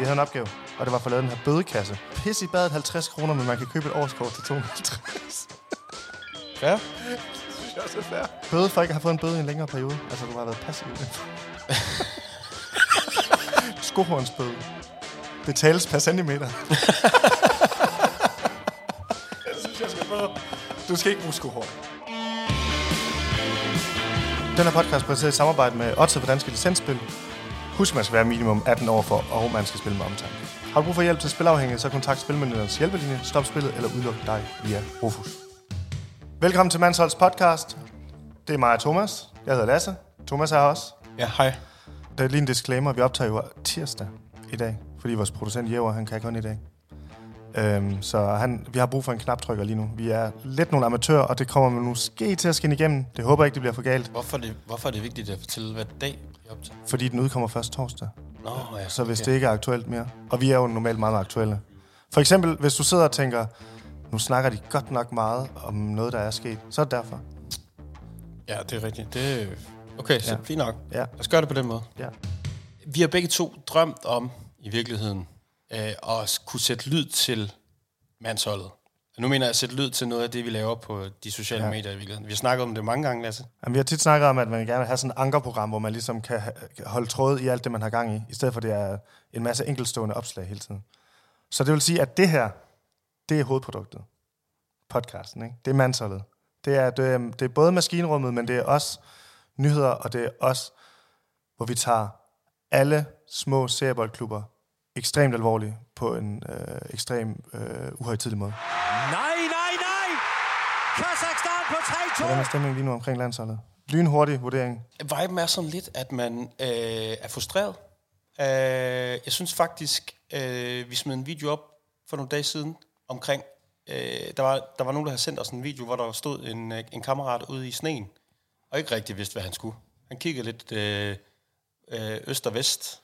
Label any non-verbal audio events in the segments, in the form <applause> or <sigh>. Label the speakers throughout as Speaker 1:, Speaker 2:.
Speaker 1: Vi havde en opgave, og det var for at lave den her bødekasse. Pisse i badet 50 kroner, men man kan købe et årskort til 250.
Speaker 2: Ja.
Speaker 1: Det er også fair. Bøde for ikke at have fået en bøde i en længere periode. Altså, du har været passiv. <laughs> Skohornsbøde. Betales per centimeter. <laughs> jeg synes, jeg skal få. Du skal ikke bruge skohorn. Den her podcast præsenteres i samarbejde med Odds for Danske Licensspil. Husk, man skal være minimum 18 år for, og man skal spille med omtanke. Har du brug for hjælp til spilafhængighed, så kontakt Spilmyndighedens hjælpelinje, stop spillet eller udluk dig via Rufus. Velkommen til Mansholds podcast. Det er mig og Thomas. Jeg hedder Lasse. Thomas er her også.
Speaker 2: Ja, hej.
Speaker 1: Der er lige en disclaimer. Vi optager jo tirsdag i dag, fordi vores producent Jæver, han kan kun i dag. Øhm, så han, vi har brug for en knaptrykker lige nu. Vi er lidt nogle amatører, og det kommer måske til at skinne igennem. Det håber jeg ikke, det bliver for galt,
Speaker 2: Hvorfor er det, hvorfor er det vigtigt at fortælle, hvad dag vi optager?
Speaker 1: fordi den udkommer først torsdag.
Speaker 2: Nå, ja.
Speaker 1: Så hvis det ikke er aktuelt mere. Og vi er jo normalt meget, aktuelle. For eksempel, hvis du sidder og tænker, nu snakker de godt nok meget om noget, der er sket, så er det derfor.
Speaker 2: Ja, det er rigtigt. Det er, okay, så
Speaker 1: ja.
Speaker 2: fint nok.
Speaker 1: Ja.
Speaker 2: Lad os gøre det på den måde.
Speaker 1: Ja.
Speaker 2: Vi har begge to drømt om, i virkeligheden, øh, at kunne sætte lyd til mandsholdet. Og nu mener jeg at sætte lyd til noget af det, vi laver på de sociale
Speaker 1: Ja.
Speaker 2: medier i virkeligheden. Vi har snakket om det mange gange, Lasse.
Speaker 1: Jamen, vi har tit snakket om, at man gerne vil have sådan et ankerprogram, hvor man ligesom kan holde tråd i alt det, man har gang i, i stedet for det er en masse enkeltstående opslag hele tiden. Så det vil sige, at det her, det er hovedproduktet. Podcasten, ikke? Det er mandsholdet. Det er, det, er, det er både maskinrummet, men det er også nyheder, og det er også, hvor vi tager alle små serieboldklubber ekstremt alvorligt på en øh, ekstrem øh, uhøjtidlig måde.
Speaker 3: Nej, nej, nej! Kazakhstan på 3-2!
Speaker 1: Hvordan er stemningen lige nu omkring landsholdet? Lynhurtig vurdering.
Speaker 2: Viben er sådan lidt, at man øh, er frustreret. Øh, jeg synes faktisk, øh, vi smed en video op for nogle dage siden omkring, øh, der, var, der var nogen, der havde sendt os en video, hvor der stod en, øh, en kammerat ude i sneen, og ikke rigtig vidste, hvad han skulle. Han kiggede lidt øh, øh, øst og vest.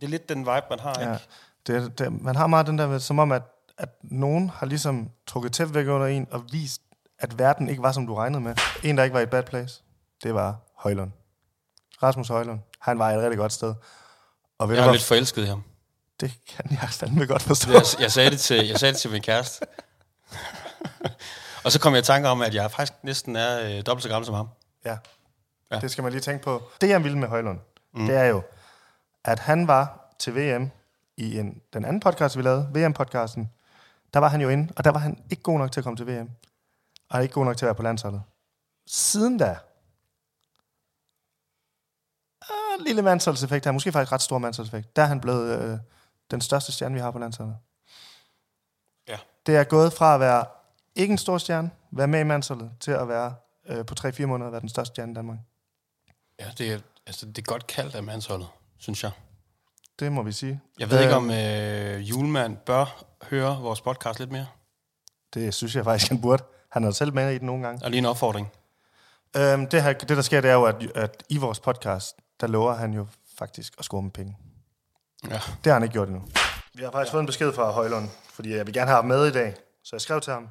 Speaker 2: Det er lidt den vibe, man har,
Speaker 1: Ja,
Speaker 2: ikke?
Speaker 1: det, det, man har meget den der, med, som om, at, at nogen har ligesom trukket tæt væk under en og vist, at verden ikke var, som du regnede med. En, der ikke var i et bad place, det var Højlund. Rasmus Højlund. Han var et rigtig godt sted. Og ved
Speaker 2: Jeg
Speaker 1: du
Speaker 2: er lidt forelsket i ham.
Speaker 1: Det kan jeg fandme godt forstå.
Speaker 2: Jeg, jeg, sagde det til, jeg sagde det til min kæreste. og så kom jeg i tanke om, at jeg faktisk næsten er øh, dobbelt så gammel som ham.
Speaker 1: Ja.
Speaker 2: Ja.
Speaker 1: Det skal man lige tænke på. Det, jeg ville med Højlund, mm. det er jo, at han var til VM i en, den anden podcast, vi lavede, VM-podcasten. Der var han jo inde, og der var han ikke god nok til at komme til VM. Og ikke god nok til at være på landsholdet. Siden da, ah, lille mandsholdseffekt her, måske faktisk ret stor mandsholdseffekt, der er han blevet øh, den største stjerne, vi har på landsholdet.
Speaker 2: Ja.
Speaker 1: Det er gået fra at være ikke en stor stjerne, være med i mandsholdet, til at være øh, på 3-4 måneder være den største stjerne i Danmark.
Speaker 2: Ja, det er, altså, det er godt kaldt af mandsholdet, synes jeg.
Speaker 1: Det må vi sige.
Speaker 2: Jeg ved ikke,
Speaker 1: Øh,
Speaker 2: om øh, Julemand bør høre vores podcast lidt mere.
Speaker 1: Det synes jeg faktisk, han burde. Han er selv med i den nogle gange.
Speaker 2: Og lige en opfordring.
Speaker 1: Øhm, det, her, det, der sker, det er jo, at, at i vores podcast, der lover han jo faktisk at score med penge.
Speaker 2: Ja.
Speaker 1: Det har han ikke gjort endnu. Vi har faktisk ja. fået en besked fra Højlund, fordi jeg vil gerne have ham med i dag. Så jeg skrev til ham.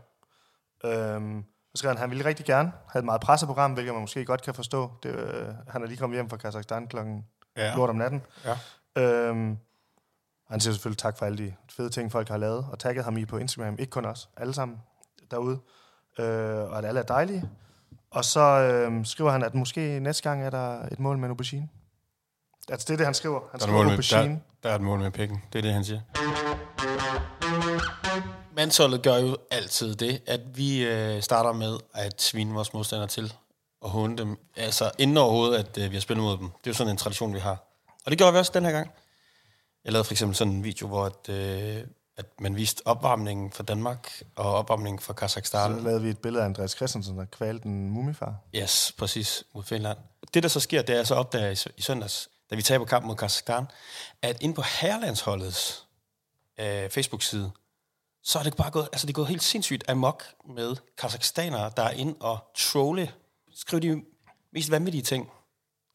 Speaker 1: Øhm, så skrev han, han ville rigtig gerne have et meget presseprogram, hvilket man måske godt kan forstå. Det, øh, han er lige kommet hjem fra Kazakhstan klokken
Speaker 2: Ja.
Speaker 1: lort om natten.
Speaker 2: Ja.
Speaker 1: Øhm, han siger selvfølgelig tak for alle de fede ting, folk har lavet, og tagget ham i på Instagram. Ikke kun os, alle sammen derude. Øh, og at alle er dejlige. Og så øh, skriver han, at måske næste gang er der et mål med en aubergine. Altså, det er det, han skriver. Han
Speaker 2: Der er, et
Speaker 1: skriver
Speaker 2: mål med,
Speaker 1: aubergine.
Speaker 2: der, der er et mål med penge. Det er det, han siger. Mandsholdet gør jo altid det, at vi øh, starter med at svine vores modstandere til og håne dem. Altså inden overhovedet, at øh, vi har spillet mod dem. Det er jo sådan en tradition, vi har. Og det gjorde vi også den her gang. Jeg lavede for eksempel sådan en video, hvor at, øh, at man viste opvarmningen for Danmark og opvarmningen for Kazakhstan.
Speaker 1: Så lavede vi et billede af Andreas Christensen, der kvalte en mumifar.
Speaker 2: Yes, præcis, mod Finland. Det, der så sker, det er så opdager i, i søndags, da vi taber kampen mod Kazakhstan, at inde på herrelandsholdets øh, Facebook-side, så er det bare gået, altså det er gået helt sindssygt amok med kazakhstanere, der er inde og trolle, skrive de mest vanvittige ting.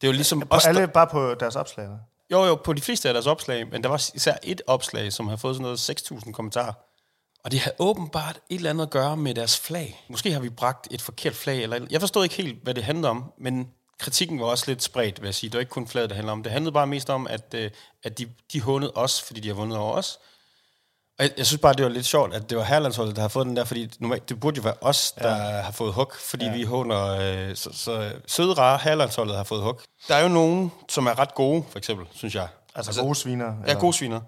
Speaker 2: Det er jo ligesom
Speaker 1: På
Speaker 2: os,
Speaker 1: alle,
Speaker 2: der,
Speaker 1: bare på deres opslag. eller?
Speaker 2: jo, jo, på de fleste af deres opslag, men der var især et opslag, som har fået sådan noget 6.000 kommentarer. Og det har åbenbart et eller andet at gøre med deres flag. Måske har vi bragt et forkert flag. Eller, jeg forstod ikke helt, hvad det handler om, men kritikken var også lidt spredt, vil jeg sige. Det var ikke kun fladet, det handler om. Det handlede bare mest om, at, øh, at de, de hundede os, fordi de har vundet over os. Jeg, jeg synes bare, det var lidt sjovt, at det var herlandsholdet, der har fået den der, fordi normalt, det burde jo være os, der ja. har fået hug, fordi ja. vi hunder... Øh, så, så søde, rare herlandsholdet har fået hug. Der er jo nogen, som er ret gode, for eksempel, synes jeg.
Speaker 1: Altså, altså gode sviner?
Speaker 2: Ja, gode sviner.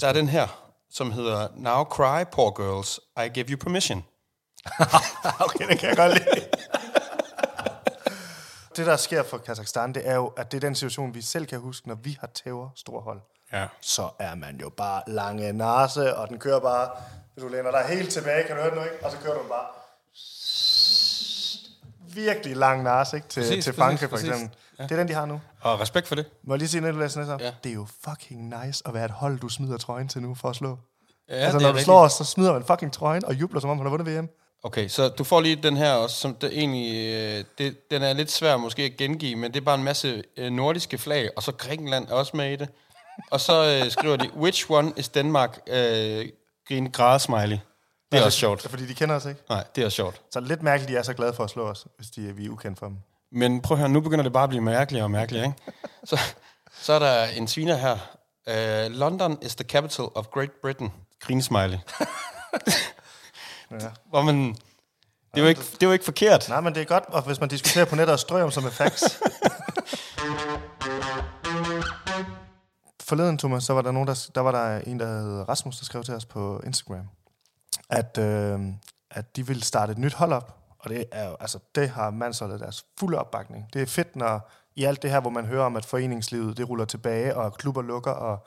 Speaker 2: Der er den her, som hedder Now Cry, Poor Girls, I Give You Permission. <laughs>
Speaker 1: okay, det kan jeg godt lide. det, der sker for Kazakhstan, det er jo, at det er den situation, vi selv kan huske, når vi har tæver store hold.
Speaker 2: Ja.
Speaker 1: Så er man jo bare lange nase, og den kører bare, du læner dig helt tilbage, kan du høre den nu, ikke? Og så kører du bare virkelig lang nase, ikke? Til, præcis, til Frankrig, for eksempel. Ja. Det er den, de har nu.
Speaker 2: Og respekt for det.
Speaker 1: Må jeg lige sige, når du læser næste ja. Det er jo fucking nice at være et hold, du smider trøjen til nu for at slå. Ja, altså, når du rigtigt. slår os, så smider man fucking trøjen og jubler, som om han har vundet VM.
Speaker 2: Okay, så du får lige den her også, som det egentlig, øh, det, den er lidt svær måske at gengive, men det er bare en masse øh, nordiske flag, og så Grækenland er også med i det. <laughs> Og så øh, skriver de, which one is Denmark? Øh, grine grædesmiley. Det er også sjovt.
Speaker 1: Fordi de kender os ikke?
Speaker 2: Nej, det er også sjovt.
Speaker 1: Så lidt mærkeligt, de er så glade for at slå os, hvis de, vi er ukendt for dem.
Speaker 2: Men prøv at høre, nu begynder det bare at blive mærkeligere og mærkeligere, ikke? <laughs> Så, så er der en sviner her. Uh, London is the capital of Great Britain. Grinesmiley. <laughs> ja. Hvor man... Det er, jo ikke, det er jo ikke forkert.
Speaker 1: Nej, men det er godt, og hvis man diskuterer på nettet og strøger om som er facts. Forleden, Thomas, så var der, nogen, der, der var der en, der hed Rasmus, der skrev til os på Instagram, at, øh, at de ville starte et nyt hold op. Og det, er jo, altså, det har mandsholdet deres fulde opbakning. Det er fedt, når i alt det her, hvor man hører om, at foreningslivet det ruller tilbage, og klubber lukker, og,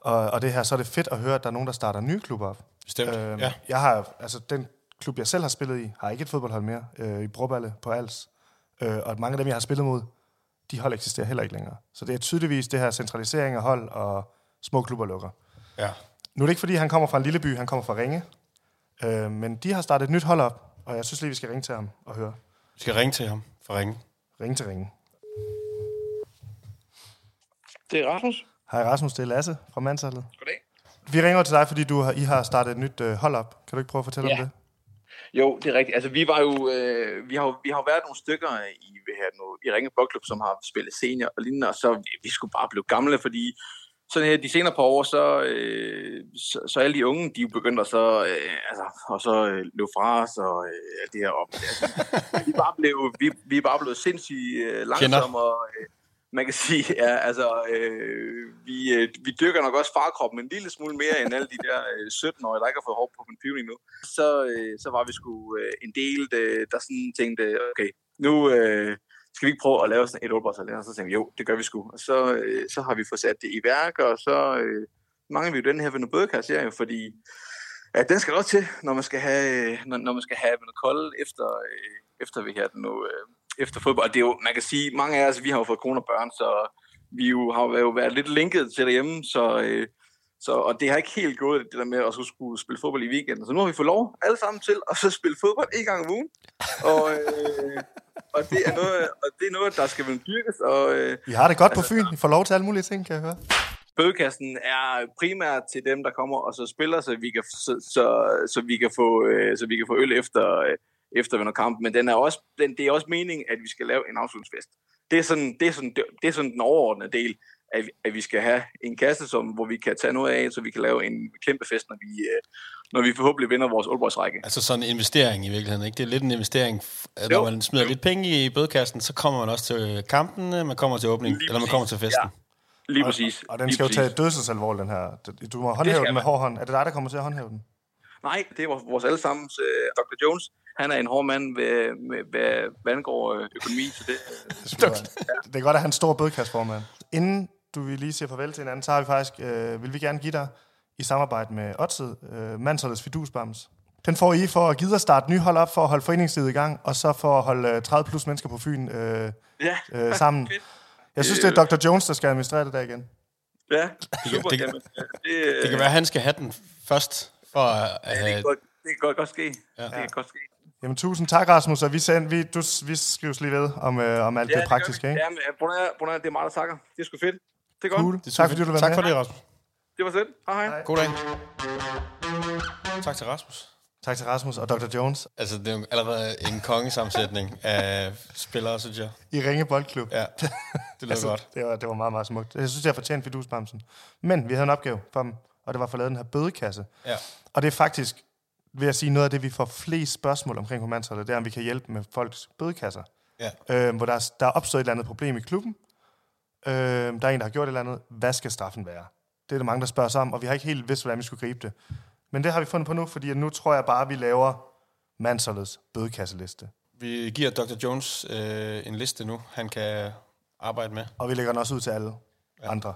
Speaker 1: og, og det her, så er det fedt at høre, at der er nogen, der starter nye klubber op.
Speaker 2: Bestemt, øh, ja.
Speaker 1: Jeg har, altså den klub, jeg selv har spillet i, har ikke et fodboldhold mere, øh, i Broballe på Als. Øh, og mange af dem, jeg har spillet mod, de hold eksisterer heller ikke længere. Så det er tydeligvis det her centralisering af hold og små klubber lukker.
Speaker 2: Ja.
Speaker 1: Nu er det ikke, fordi han kommer fra en lille by, han kommer fra Ringe. Øh, men de har startet et nyt hold op, og jeg synes lige, vi skal ringe til ham og høre.
Speaker 2: Vi skal ringe til ham for Ringe.
Speaker 1: Ring til Ringe.
Speaker 4: Det er Rasmus.
Speaker 1: Hej Rasmus, det er Lasse fra Mansholdet.
Speaker 4: Goddag.
Speaker 1: Vi ringer til dig, fordi du har, I har startet et nyt øh, hold op. Kan du ikke prøve at fortælle ja. om det?
Speaker 4: Jo, det er rigtigt. Altså, vi var jo, øh, vi har jo, vi har jo været nogle stykker i, her, nu, i Ringe Boldklub, som har spillet senior og lignende, og så vi, vi skulle bare blive gamle, fordi sådan her, de senere par år, så, øh, så, så alle de unge, de begyndt at så, øh, altså, og så øh, løbe fra os og øh, det her op. Altså, vi, bare blev, vi, vi er bare blevet sindssygt øh, langsomme, og øh, man kan sige, ja, altså, øh, vi, øh, vi dykker nok også farkroppen en lille smule mere end alle de der øh, 17-årige, der ikke har fået hår på computer nu. Så, øh, så var vi sgu øh, en del, der, der sådan tænkte, okay, nu... Øh, skal vi ikke prøve at lave sådan et oldbosshold? Og så tænkte vi, jo, det gør vi sgu. Og så, øh, så har vi fået sat det i værk, og så øh, mangler vi jo den her Vende Bødekar-serie, fordi ja, den skal også til, når man skal have, øh, når, når man skal have noget Kolde efter, øh, efter vi har den nu, øh, efter fodbold. Og det er jo, man kan sige, mange af os, vi har jo fået kroner børn, så vi jo har jo været lidt linket til derhjemme, så, øh, så, og det har ikke helt gået, det der med at skulle spille fodbold i weekenden. Så nu har vi fået lov alle sammen til at så spille fodbold en gang om ugen. Og, øh, og, det er noget, og det er noget, der skal dyrkes. Og, øh,
Speaker 1: I har det godt altså, på Fyn. I får lov til alle mulige ting, kan jeg høre.
Speaker 4: Bødekassen er primært til dem, der kommer og så spiller, så vi kan, så, så, så vi kan, få, øh, så vi kan få øl efter, øh, efter kamp. Men den er også, den, det er også meningen, at vi skal lave en afslutningsfest. Det er sådan, det er sådan, det er sådan den overordnede del at, at vi skal have en kasse, som, hvor vi kan tage noget af, så vi kan lave en kæmpe fest, når vi, øh, når vi forhåbentlig vinder vores Aalborgs-række.
Speaker 2: Altså sådan en investering i virkeligheden, ikke? Det er lidt en investering. Når jo. man smider jo. lidt penge i bødekassen, så kommer man også til kampen, man kommer til åbning, Lige eller man kommer til festen.
Speaker 4: Ja. Lige præcis.
Speaker 1: Og, og den
Speaker 4: Lige
Speaker 1: skal præcis. jo tage dødselsalvor, den her. Du må håndhæve den med hård hånd. Er det dig, der kommer til at håndhæve den?
Speaker 4: Nej, det er vores allesammens uh, øh, Dr. Jones. Han er en hård mand, ved, med, hvad, hvad angår øh, økonomi. Så det, <laughs>
Speaker 1: det, er, det er godt, at han er en stor bødkastformand. Inden du vil lige sige farvel til hinanden, så har vi faktisk, øh, vil vi gerne give dig i samarbejde med Odset, øh, Mansholdets Fidusbams. Den får I for at give at starte ny hold op, for at holde foreningslivet i gang, og så for at holde øh, 30 plus mennesker på Fyn øh,
Speaker 4: ja.
Speaker 1: øh, sammen. <laughs> Jeg synes, det er Dr. Jones, der skal administrere det der igen.
Speaker 4: Ja,
Speaker 2: super. Det, kan, det, det, det kan være, at han skal have den først. For, at,
Speaker 4: ja, det, kan godt, det kan godt, godt ske. Ja. Det kan godt ske.
Speaker 1: Jamen, tusind tak, Rasmus, og vi, send, vi, du, vi skrives lige ved om, øh, om alt ja, det, det praktiske. Ikke?
Speaker 4: Ja, men Brunner, det er meget, der takker. Det er sgu fedt. Det er godt.
Speaker 1: Cool. Det er tak fordi du var
Speaker 2: Tak
Speaker 1: med.
Speaker 2: for det, Rasmus.
Speaker 4: Det var fedt. Hej hej.
Speaker 2: God dag. Tak til Rasmus.
Speaker 1: Tak til Rasmus og Dr. Jones
Speaker 2: Altså, det er jo allerede en kongesammensætning af spillere, synes jeg.
Speaker 1: i Ringe Boldklub.
Speaker 2: Ja, det <laughs> lyder altså, godt.
Speaker 1: Det var, det var meget, meget smukt. Jeg synes, jeg har fortjent fidusbamsen. Men vi havde en opgave for dem, og det var for at lave den her bødekasse.
Speaker 2: Ja.
Speaker 1: Og det er faktisk, vil jeg sige, noget af det, vi får flest spørgsmål omkring på det er, om vi kan hjælpe med folks bødekasser.
Speaker 2: Ja.
Speaker 1: Øh, hvor der, er- der er opstået et eller andet problem i klubben. Øh, der er en, der har gjort et eller andet. Hvad skal straffen være? Det er der mange, der spørger sig om, og vi har ikke helt vidst, hvordan vi skulle gribe det. Men det har vi fundet på nu, fordi nu tror jeg bare, at vi laver mandsholdets bødekasseliste.
Speaker 2: Vi giver Dr. Jones øh, en liste nu, han kan arbejde med.
Speaker 1: Og vi lægger den også ud til alle ja. andre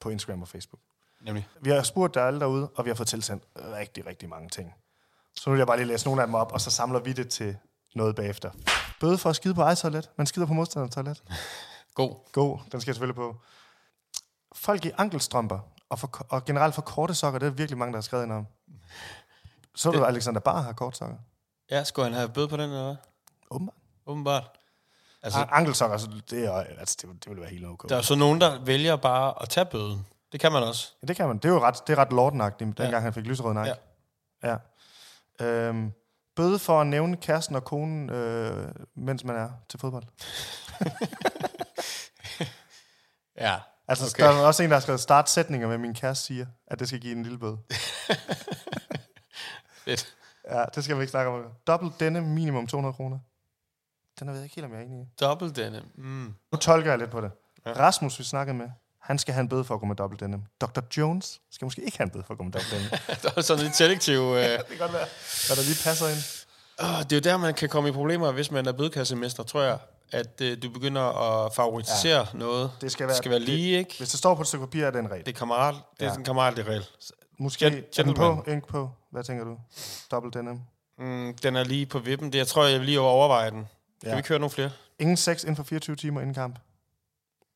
Speaker 1: på Instagram og Facebook.
Speaker 2: Nemlig.
Speaker 1: Vi har spurgt der alle derude, og vi har fået tilsendt rigtig, rigtig mange ting. Så nu vil jeg bare lige læse nogle af dem op, og så samler vi det til noget bagefter. Bøde for at skide på eget toilet. Man skider på modstanderens toilet. <laughs>
Speaker 2: God.
Speaker 1: God, den skal jeg selvfølgelig på. Folk i ankelstrømper og, for, og generelt for korte sokker, det er virkelig mange, der har skrevet ind om. Så du, Alexander Bar har kort sokker?
Speaker 2: Ja, skulle han have bøde på den, eller hvad?
Speaker 1: Åbenbart.
Speaker 2: Åbenbart. Altså,
Speaker 1: Altså, ankelsokker, så det, er, altså, det, det vil være helt okay.
Speaker 2: der er så nogen, der vælger bare at tage bøden. Det kan man også.
Speaker 1: Ja, det kan man. Det er jo ret, det er ret lortenagtigt, dengang
Speaker 2: Ja.
Speaker 1: han fik lyserød nakke. Ja. ja. Øhm, bøde for at nævne kæresten og konen, øh, mens man er til fodbold. <laughs>
Speaker 2: Ja.
Speaker 1: Altså,
Speaker 2: Okay.
Speaker 1: der er også en, der har skrevet start sætninger med, min kæreste siger, at det skal give en lille bøde. <laughs>
Speaker 2: Fedt.
Speaker 1: Ja, det skal vi ikke snakke om. Dobbelt denne minimum 200 kroner. Den ved jeg ikke helt, om jeg er enig i.
Speaker 2: Dobbelt denne. Mm.
Speaker 1: Nu tolker jeg lidt på det.
Speaker 2: Ja.
Speaker 1: Rasmus, vi snakkede med, han skal have en bøde for at gå med dobbelt denim. Dr. Jones skal måske ikke have en bøde for at gå med dobbelt denim. <laughs>
Speaker 2: der er sådan lidt selektiv... <laughs> Øh,
Speaker 1: det kan godt være. Hvad der lige passer ind.
Speaker 2: åh, det er jo der, man kan komme i problemer, hvis man er bødekassemester, tror jeg. At øh, du begynder at favorisere ja. noget.
Speaker 1: Det skal
Speaker 2: det
Speaker 1: være,
Speaker 2: skal være lige, ikke?
Speaker 1: Hvis det står på et stykke papir, er det en regel.
Speaker 2: Det er kammerat. Det er
Speaker 1: Ja.
Speaker 2: en kammeratlig regel.
Speaker 1: Måske
Speaker 2: Gen-
Speaker 1: er den på, ikke på. Hvad tænker du? Dobbelt denim.
Speaker 2: Mm, den er lige på vippen. Det, jeg tror, jeg vil lige overveje den. Kan
Speaker 1: Ja.
Speaker 2: vi køre nogle flere?
Speaker 1: Ingen sex inden for 24 timer inden kamp.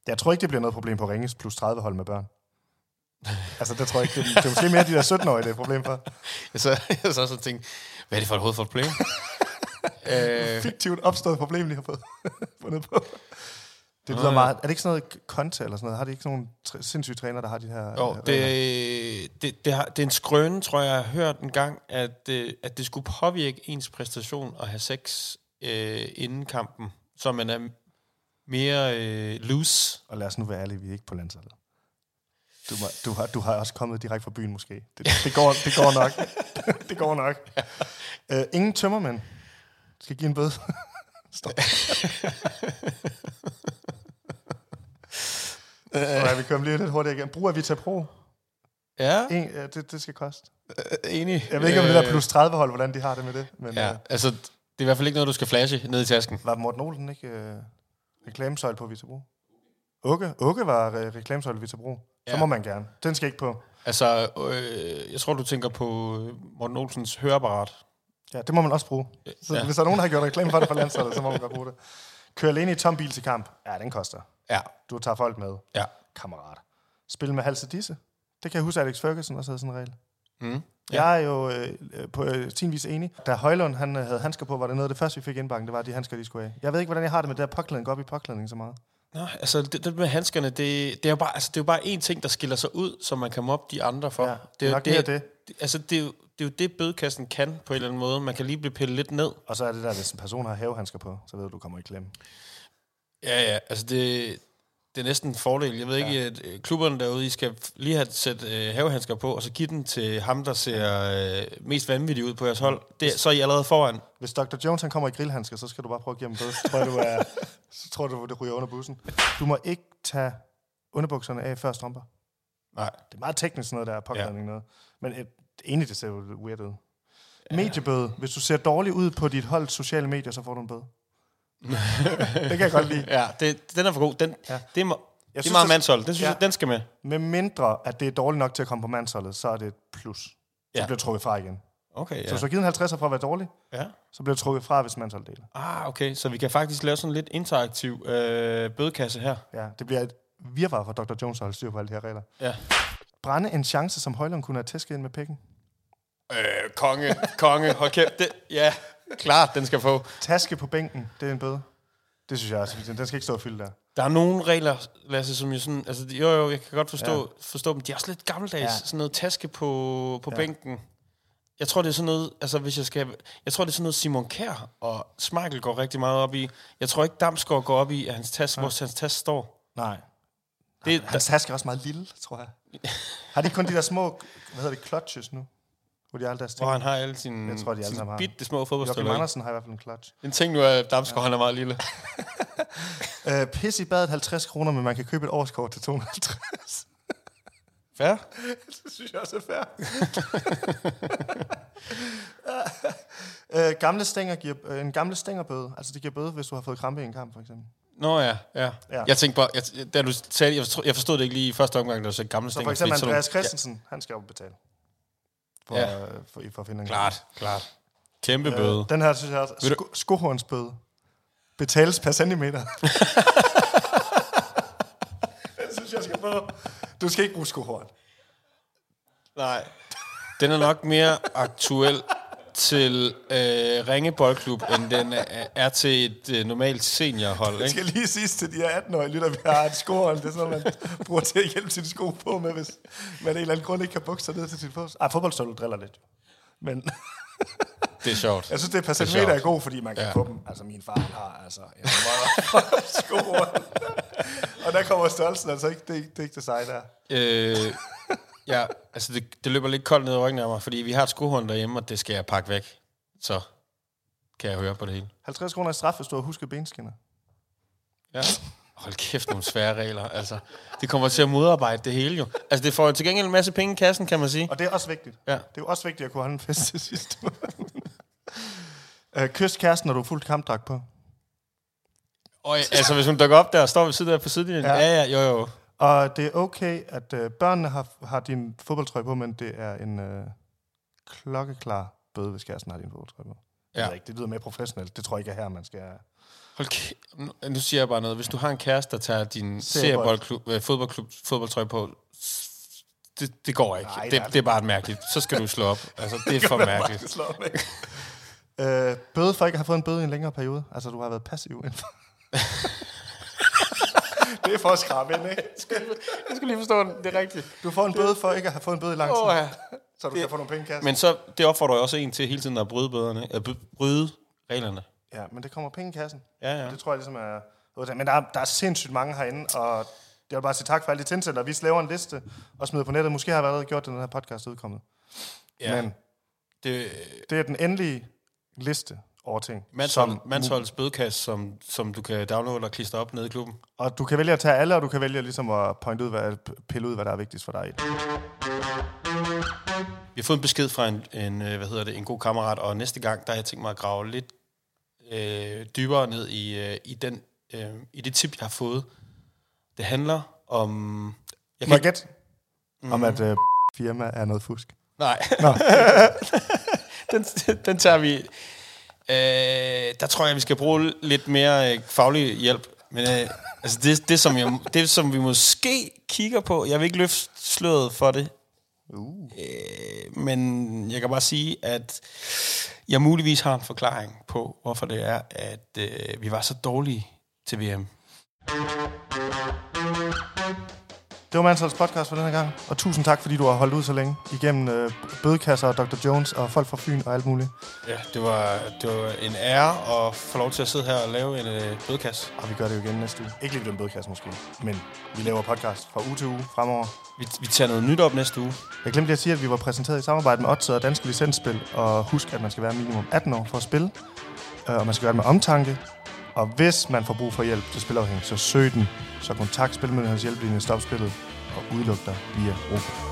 Speaker 1: Jeg tror ikke, det bliver noget problem på Ringes plus 30 hold med børn. altså, det tror jeg ikke. Det, det er måske mere de der 17-årige, det er et problem for. <laughs>
Speaker 2: Jeg så, jeg så sådan tænkte, hvad er det for et hoved for et problem? <laughs> øh,
Speaker 1: Fiktivt opstået problem, de har fået <laughs> fundet på. Det lyder
Speaker 2: ja.
Speaker 1: meget... Er det ikke sådan noget konta eller sådan noget? Har de ikke sådan nogle tr- sindssyge træner, der har de her...
Speaker 2: jo,
Speaker 1: øh,
Speaker 2: det, det, det, har, det er en skrøne, tror jeg, jeg har hørt en gang, at, øh, at det skulle påvirke ens præstation at have sex øh, inden kampen, så man er mere øh, loose.
Speaker 1: Og lad os nu være ærlige, vi er ikke på landsholdet. Du, må, du, har, du har også kommet direkte fra byen, måske. Det, <laughs> det, går, det går nok. <laughs> det går nok. Uh, ingen tømmermænd skal give en bøde. <laughs> Stop. Okay, vi kører lige lidt hurtigt igen. Brug af Vitapro.
Speaker 2: Ja,
Speaker 1: En, ja, det, det skal koste.
Speaker 2: øh, enig.
Speaker 1: Jeg ved ikke, om det der plus 30 hold, hvordan de har det med det. Men
Speaker 2: Ja,
Speaker 1: ja.
Speaker 2: altså, det er i hvert fald ikke noget, du skal flashe ned i tasken.
Speaker 1: var Morten Olsen ikke uh, reklamesøjle på Vitapro? Ukke, Ukke var uh, reklamesøjle på Vitapro. Så
Speaker 2: Ja.
Speaker 1: må man gerne. Den skal ikke på.
Speaker 2: Altså, øh, jeg tror, du tænker på øh, Morten Olsens høreapparat.
Speaker 1: Ja, det må man også bruge. Så
Speaker 2: Ja.
Speaker 1: ja. hvis der er nogen, der har gjort reklame for det på landsholdet, så må man godt bruge det. Kør alene i tom bil til kamp. Ja, den koster.
Speaker 2: Ja,
Speaker 1: Du tager folk med.
Speaker 2: ja.
Speaker 1: Kammerat. Spil med halse disse. Det kan jeg huske, Alex Ferguson også havde sådan en regel.
Speaker 2: Mm.
Speaker 1: Ja. Jeg er jo øh, på øh, sin vis enig. Da Højlund han, øh, havde handsker på, var det noget af det første, vi fik indbakken, det var de handsker, de skulle have. Jeg ved ikke, hvordan jeg har det med det der påklædning, gå op i påklædning så meget.
Speaker 2: Nå, altså det, det med handskerne, det, det, er jo bare, altså, det er jo bare én ting, der skiller sig ud, som man kan mobbe de andre for.
Speaker 1: Ja,
Speaker 2: det er jo
Speaker 1: nok mere det.
Speaker 2: det. Altså, det er, jo, det er jo det, bødekassen kan på en eller anden måde. Man kan lige blive pillet lidt ned.
Speaker 1: Og så er det der, hvis en person har havehandsker på, så ved du, du kommer i klemme.
Speaker 2: Ja, ja, altså det, det er næsten en fordel. Jeg ved ikke, ja. at øh, klubberne derude, I skal lige have sæt øh, havehandsker på, og så give den til ham, der ser øh, mest vanvittig ud på jeres hold. Det, så er I allerede foran.
Speaker 1: Hvis Dr. Jones han kommer i grillhandsker, så skal du bare prøve at give ham bøde. Så tror jeg, du, er, <laughs> så tror du, det ryger under bussen. Du må ikke tage underbukserne af før strømper.
Speaker 2: Nej.
Speaker 1: Det er meget teknisk sådan noget der, påklædning noget. Men et, egentlig, det ser jo weird ud. Mediebøde. Hvis du ser dårligt ud på dit holds sociale medier, så får du en bøde. <laughs> det kan jeg godt lide.
Speaker 2: Ja, det, den er for god. Den, ja. Det er, må, det er
Speaker 1: synes,
Speaker 2: meget
Speaker 1: at-
Speaker 2: mandshold. Den synes
Speaker 1: Ja.
Speaker 2: jeg, den skal med.
Speaker 1: Med mindre, at det er dårligt nok til at komme på mandsholdet, så er det et plus. Så
Speaker 2: Ja.
Speaker 1: bliver trukket fra igen.
Speaker 2: Okay,
Speaker 1: Ja. Så hvis du har givet en 50'er for at være dårlig,
Speaker 2: ja.
Speaker 1: så bliver du trukket fra, hvis mandsholdet deler.
Speaker 2: Ah, okay. Så vi kan faktisk lave sådan lidt interaktiv øh, bødekasse her.
Speaker 1: Ja, det bliver et virvar for Dr. Jones at holde styr på alle de her regler.
Speaker 2: Ja.
Speaker 1: Brænde en chance, som Højlund kunne have tæsket ind med pikken.
Speaker 2: Øh, konge, konge, hold kæft. Det, ja, klart, den skal få.
Speaker 1: Taske på bænken, det er en bøde. Det synes jeg også. Den skal ikke stå og fylde der.
Speaker 2: Der er nogle regler, Lasse, som jeg sådan... Altså, jo, jo, jeg kan godt forstå, ja.
Speaker 1: Ja.
Speaker 2: forstå dem. De er også lidt gammeldags. Ja.
Speaker 1: Ja.
Speaker 2: Sådan noget taske på, på ja.
Speaker 1: Ja.
Speaker 2: bænken. Jeg tror, det er sådan noget, altså hvis jeg skal, jeg tror, det er sådan noget Simon Kær og Smeichel går rigtig meget op i. Jeg tror ikke, Damsgaard går op i, at hans task, hvor hans task står.
Speaker 1: Nej.
Speaker 2: Det,
Speaker 1: Hans taske er også meget lille, tror jeg. <laughs> Har de kun de der små, hvad hedder det, clutches nu? Hvor de aldrig
Speaker 2: hvor han har alle sine,
Speaker 1: Jeg tror, de alle
Speaker 2: sine bitte små
Speaker 1: Joachim
Speaker 2: fodboldstøvler. i.
Speaker 1: Andersen har i hvert fald en clutch.
Speaker 2: En ting nu er, at Damsgaard han er meget lille.
Speaker 1: Uh, <laughs> pis i badet 50 kroner, men man kan købe et årskort til 250.
Speaker 2: Fair? <laughs>
Speaker 1: det synes jeg også er fair. uh, <laughs> gamle stænger giver, uh, en gamle stængerbøde. Altså det giver bøde, hvis du har fået krampe i en kamp, for eksempel.
Speaker 2: Nå ja, ja.
Speaker 1: Ja.
Speaker 2: ja. Jeg tænkte bare, jeg, da du sagde, jeg, forstod, jeg forstod det ikke lige i første omgang, da du sagde gamle
Speaker 1: Så
Speaker 2: stænger.
Speaker 1: for eksempel
Speaker 2: fordi
Speaker 1: Andreas Christensen, han skal jo betale. For,
Speaker 2: Ja.
Speaker 1: for, for at finde en
Speaker 2: Klart, klart. Kæmpe bøde.
Speaker 1: Øh, den her synes jeg også. Sko- skohornsbøde. Betales per centimeter. <laughs> den synes jeg skal få. Du skal ikke bruge skohorn.
Speaker 2: Nej. Den er nok mere aktuel til øh, Ringe Boldklub, end den er, er til et øh, normalt seniorhold.
Speaker 1: Jeg
Speaker 2: Ikke?
Speaker 1: skal lige sige til de her 18-årige lytter, vi har et skohorn. Det er sådan, man bruger til at hjælpe sine sko på med, hvis man af en eller anden grund ikke kan bukse sig ned til sin fod. Ej, fodboldstøvle driller lidt. Men <laughs>
Speaker 2: Det er sjovt.
Speaker 1: jeg synes, det er per
Speaker 2: er
Speaker 1: centimeter er god, fordi man kan
Speaker 2: Ja.
Speaker 1: få dem. Altså, min far han har altså en <laughs> skohorn. Og der kommer størrelsen altså ikke. Det er, det er ikke det seje der.
Speaker 2: Øh, ja, altså det, det løber lidt koldt ned ad ryggen af mig, fordi vi har et skohorn derhjemme, og det skal jeg pakke væk. Så kan jeg høre på det hele.
Speaker 1: 50 kroner i straf, hvis du har husket benskinner.
Speaker 2: Ja. Hold kæft, nogle svære regler. Altså, det kommer til at modarbejde det hele jo. Altså, det får jo til gengæld en masse penge i kassen, kan man sige.
Speaker 1: Og det er også vigtigt.
Speaker 2: Ja.
Speaker 1: Det er jo også vigtigt at kunne holde en fest til sidst. uh, kys kæresten, når du er fuldt kampdragt på.
Speaker 2: Og altså, hvis hun dukker op der og står ved siden af på sidelinjen. Ja.
Speaker 1: ja,
Speaker 2: ja, jo, jo.
Speaker 1: Og det er okay, at uh, børnene har, har din fodboldtrøje på, men det er en uh, klokkeklar bøde, hvis kæresten har din fodboldtrøje på.
Speaker 2: Ja.
Speaker 1: Det, ikke, det lyder mere professionelt. Det tror jeg ikke er her, man skal...
Speaker 2: Hold kæ- nu, nu siger jeg bare noget. Hvis du har en kæreste, der tager din
Speaker 1: Seriebold.
Speaker 2: serieboldklub, øh, fodboldklub, fodboldtrøje på, det, det går ikke.
Speaker 1: Nej,
Speaker 2: det,
Speaker 1: det er-
Speaker 2: det er bare mærkeligt. Så skal du slå op. Altså, det er <laughs> for mærkeligt.
Speaker 1: uh, bøde for ikke at have fået en bøde i en længere periode. Altså, du har været passiv indenfor. <laughs> det er for at skrabe ind, ikke? <laughs>
Speaker 2: Jeg skal lige forstå den. Det er rigtigt.
Speaker 1: Du får en bøde for ikke at have fået en bøde i lang tid,
Speaker 2: Åh, ja.
Speaker 1: så du kan få nogle penge i kassen.
Speaker 2: Men så, det opfordrer jeg også en til hele tiden at bryde bøderne. At bry- bryde reglerne.
Speaker 1: Ja, men det kommer penge i kassen.
Speaker 2: Ja, ja.
Speaker 1: Det tror jeg ligesom er... Men der er, der er sindssygt mange herinde, og jeg vil bare sige tak for alle de tændsætter. Vi laver en liste og smider på nettet. Måske har jeg allerede gjort det, når den her podcast er udkommet.
Speaker 2: Ja.
Speaker 1: Men
Speaker 2: Det,
Speaker 1: det er den endelige liste over ting.
Speaker 2: Manshold, Mansholds bødekasse, som, som du kan downloade og klistre op nede i klubben.
Speaker 1: Og du kan vælge at tage alle, og du kan vælge ligesom at pointe ud, hvad, pille ud, hvad der er vigtigst for dig. i det.
Speaker 2: Vi har fået en besked fra en, en, øh, hvad hedder det, en god kammerat, og næste gang, der har jeg tænkt mig at grave lidt øh, dybere ned i, øh, i, den, øh, i det tip, jeg har fået. Det handler om... Jeg
Speaker 1: jeg gætte? Mm. Om at øh, firma er noget fusk.
Speaker 2: Nej. <laughs> den, den tager vi... Øh, der tror jeg, vi skal bruge lidt mere øh, faglig hjælp. Men øh, altså det, det, som jeg, det, som vi måske kigger på... Jeg vil ikke løfte sløret for det.
Speaker 1: Uh.
Speaker 2: Øh, men jeg kan bare sige, at jeg muligvis har en forklaring på, hvorfor det er, at øh, vi var så dårlige til VM.
Speaker 1: Det var Mansholds podcast for den her gang. Og tusind tak, fordi du har holdt ud så længe igennem øh, bødekasser og Dr. Jones og folk fra Fyn og alt muligt.
Speaker 2: Ja, det var, det var en ære at få lov til at sidde her og lave en øh, bødekasse.
Speaker 1: Og vi gør det jo igen næste uge. Ikke lige den bødekasse måske, men vi laver podcast fra uge til uge fremover.
Speaker 2: Vi, vi tager noget nyt op næste uge.
Speaker 1: Jeg glemte lige at sige, at vi var præsenteret i samarbejde med Odset og Danske Licensspil. Og husk, at man skal være minimum 18 år for at spille. Øh, Og man skal gøre det med omtanke. Og hvis man får brug for hjælp til spilafhængig, så søg den. Så kontakt Spilmyndighedens hjælplinje, stop spillet og udluk dig via Europa.